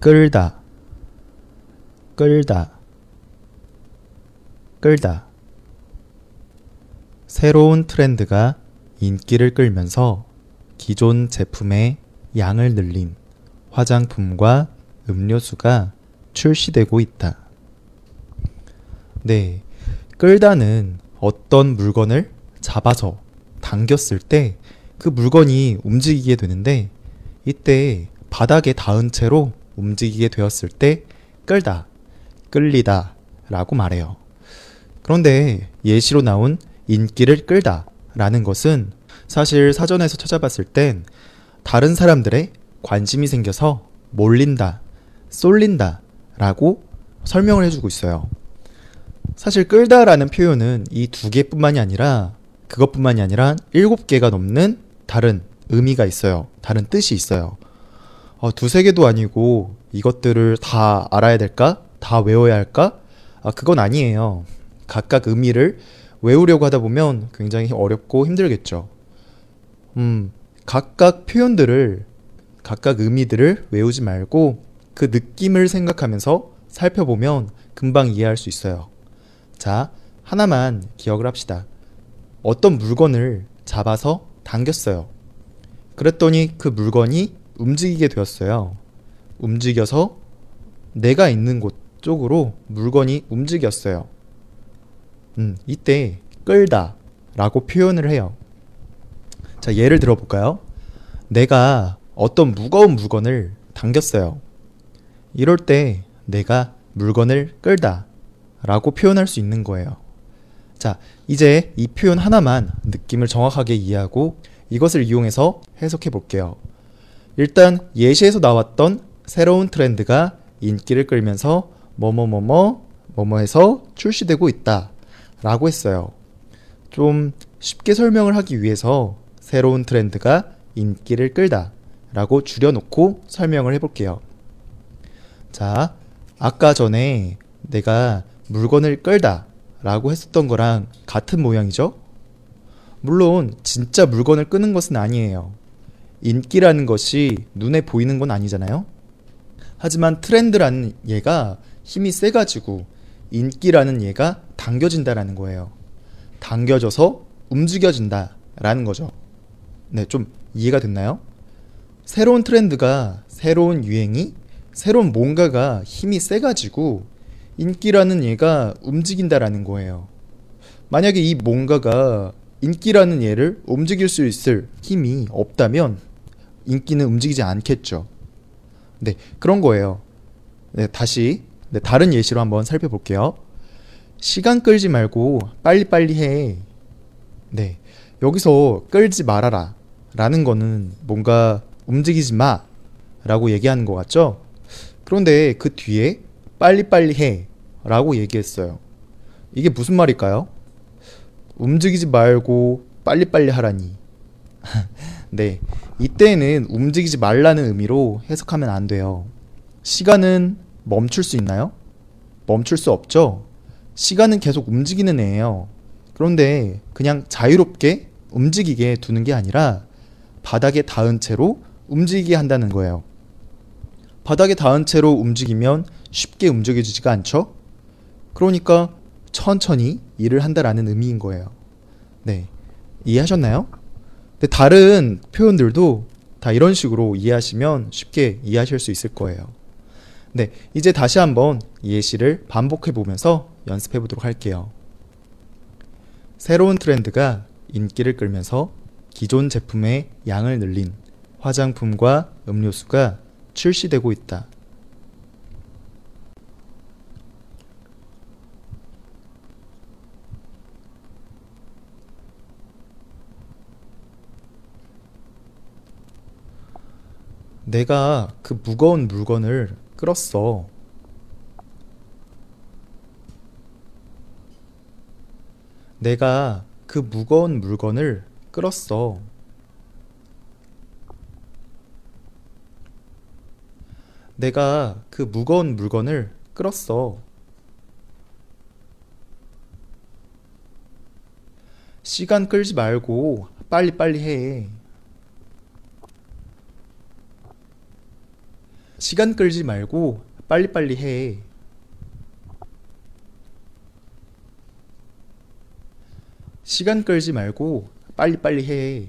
끌다 끌다 끌다 새로운 트렌드가 인기를 끌면서 기존 제품의 양을 늘린 화장품과 음료수가 출시되고 있다. 네. 끌다는 어떤 물건을 잡아서 당겼을 때 그 물건이 움직이게 되는데 이때 바닥에 닿은 채로 움직이게 되었을 때 끌다, 끌리다 라고 말해요. 그런데 예시로 나온 인기를 끌다 라는 것은 사실 사전에서 찾아봤을 땐 다른 사람들의 관심이 생겨서 몰린다, 쏠린다 라고 설명을 해주고 있어요. 사실 끌다라는 표현은 이 두 개뿐만이 아니라 그것뿐만이 아니라 일곱 개가 넘는 다른 의미가 있어요. 다른 뜻이 있어요. 어, 두세 개도 아니고 이것들을 다 알아야 될까? 다 외워야 할까? 아, 그건 아니에요. 각각 의미를 외우려고 하다 보면 굉장히 어렵고 힘들겠죠. 음, 각각 표현들을, 각각 의미들을 외우지 말고 그 느낌을 생각하면서 살펴보면 금방 이해할 수 있어요. 자, 하나만 기억을 합시다. 어떤 물건을 잡아서 당겼어요. 그랬더니 그 물건이 움직이게 되었어요. 움직여서 내가 있는 곳 쪽으로 물건이 움직였어요. 음, 이때 끌다 라고 표현을 해요. 자, 예를 들어볼까요? 내가 어떤 무거운 물건을 당겼어요. 이럴 때 내가 물건을 끌다 라고 표현할 수 있는 거예요. 자, 이제 이 표현 하나만 느낌을 정확하게 이해하고 이것을 이용해서 해석해 볼게요. 일단 예시에서 나왔던 새로운 트렌드가 인기를 끌면서 뭐뭐뭐뭐 뭐뭐해서 출시되고 있다 라고 했어요. 좀 쉽게 설명을 하기 위해서 새로운 트렌드가 인기를 끌다 라고 줄여놓고 설명을 해볼게요. 자, 아까 전에 내가 물건을 끌다 라고 했었던 거랑 같은 모양이죠? 물론 진짜 물건을 끄는 것은 아니에요. 인기라는 것이 눈에 보이는 건 아니잖아요? 하지만 트렌드라는 얘가 힘이 세가지고 인기라는 얘가 당겨진다라는 거예요. 당겨져서 움직여진다라는 거죠. 네, 좀 이해가 됐나요? 새로운 트렌드가, 새로운 유행이, 새로운 뭔가가 힘이 세가지고 인기라는 얘가 움직인다라는 거예요. 만약에 이 뭔가가 인기라는 얘를 움직일 수 있을 힘이 없다면 인기는 움직이지 않겠죠. 네, 그런 거예요. 네, 다시 네, 다른 예시로 한번 살펴볼게요. 시간 끌지 말고 빨리빨리 해. 네, 여기서 끌지 말아라. 라는 거는 뭔가 움직이지 마. 라고 얘기하는 것 같죠? 그런데 그 뒤에 빨리빨리 해. 라고 얘기했어요. 이게 무슨 말일까요? 움직이지 말고 빨리빨리 하라니. 네. 이때는 움직이지 말라는 의미로 해석하면 안 돼요. 시간은 멈출 수 있나요? 멈출 수 없죠? 시간은 계속 움직이는 애예요. 그런데 그냥 자유롭게 움직이게 두는 게 아니라 바닥에 닿은 채로 움직이게 한다는 거예요. 바닥에 닿은 채로 움직이면 쉽게 움직여지지가 않죠? 그러니까 천천히 일을 한다라는 의미인 거예요. 네. 이해하셨나요? 근데 다른 표현들도 다 이런 식으로 이해하시면 쉽게 이해하실 수 있을 거예요. 네. 이제 다시 한번 예시를 반복해 보면서 연습해 보도록 할게요. 새로운 트렌드가 인기를 끌면서 기존 제품의 양을 늘린 화장품과 음료수가 출시되고 있다. 내가 그 무거운 물건을 끌었어. 내가 그 무거운 물건을 끌었어. 내가 그 무거운 물건을 끌었어. 시간 끌지 말고 빨리빨리 해. 시간 끌지 말고 빨리빨리 해. 시간 끌지 말고 빨리빨리 해.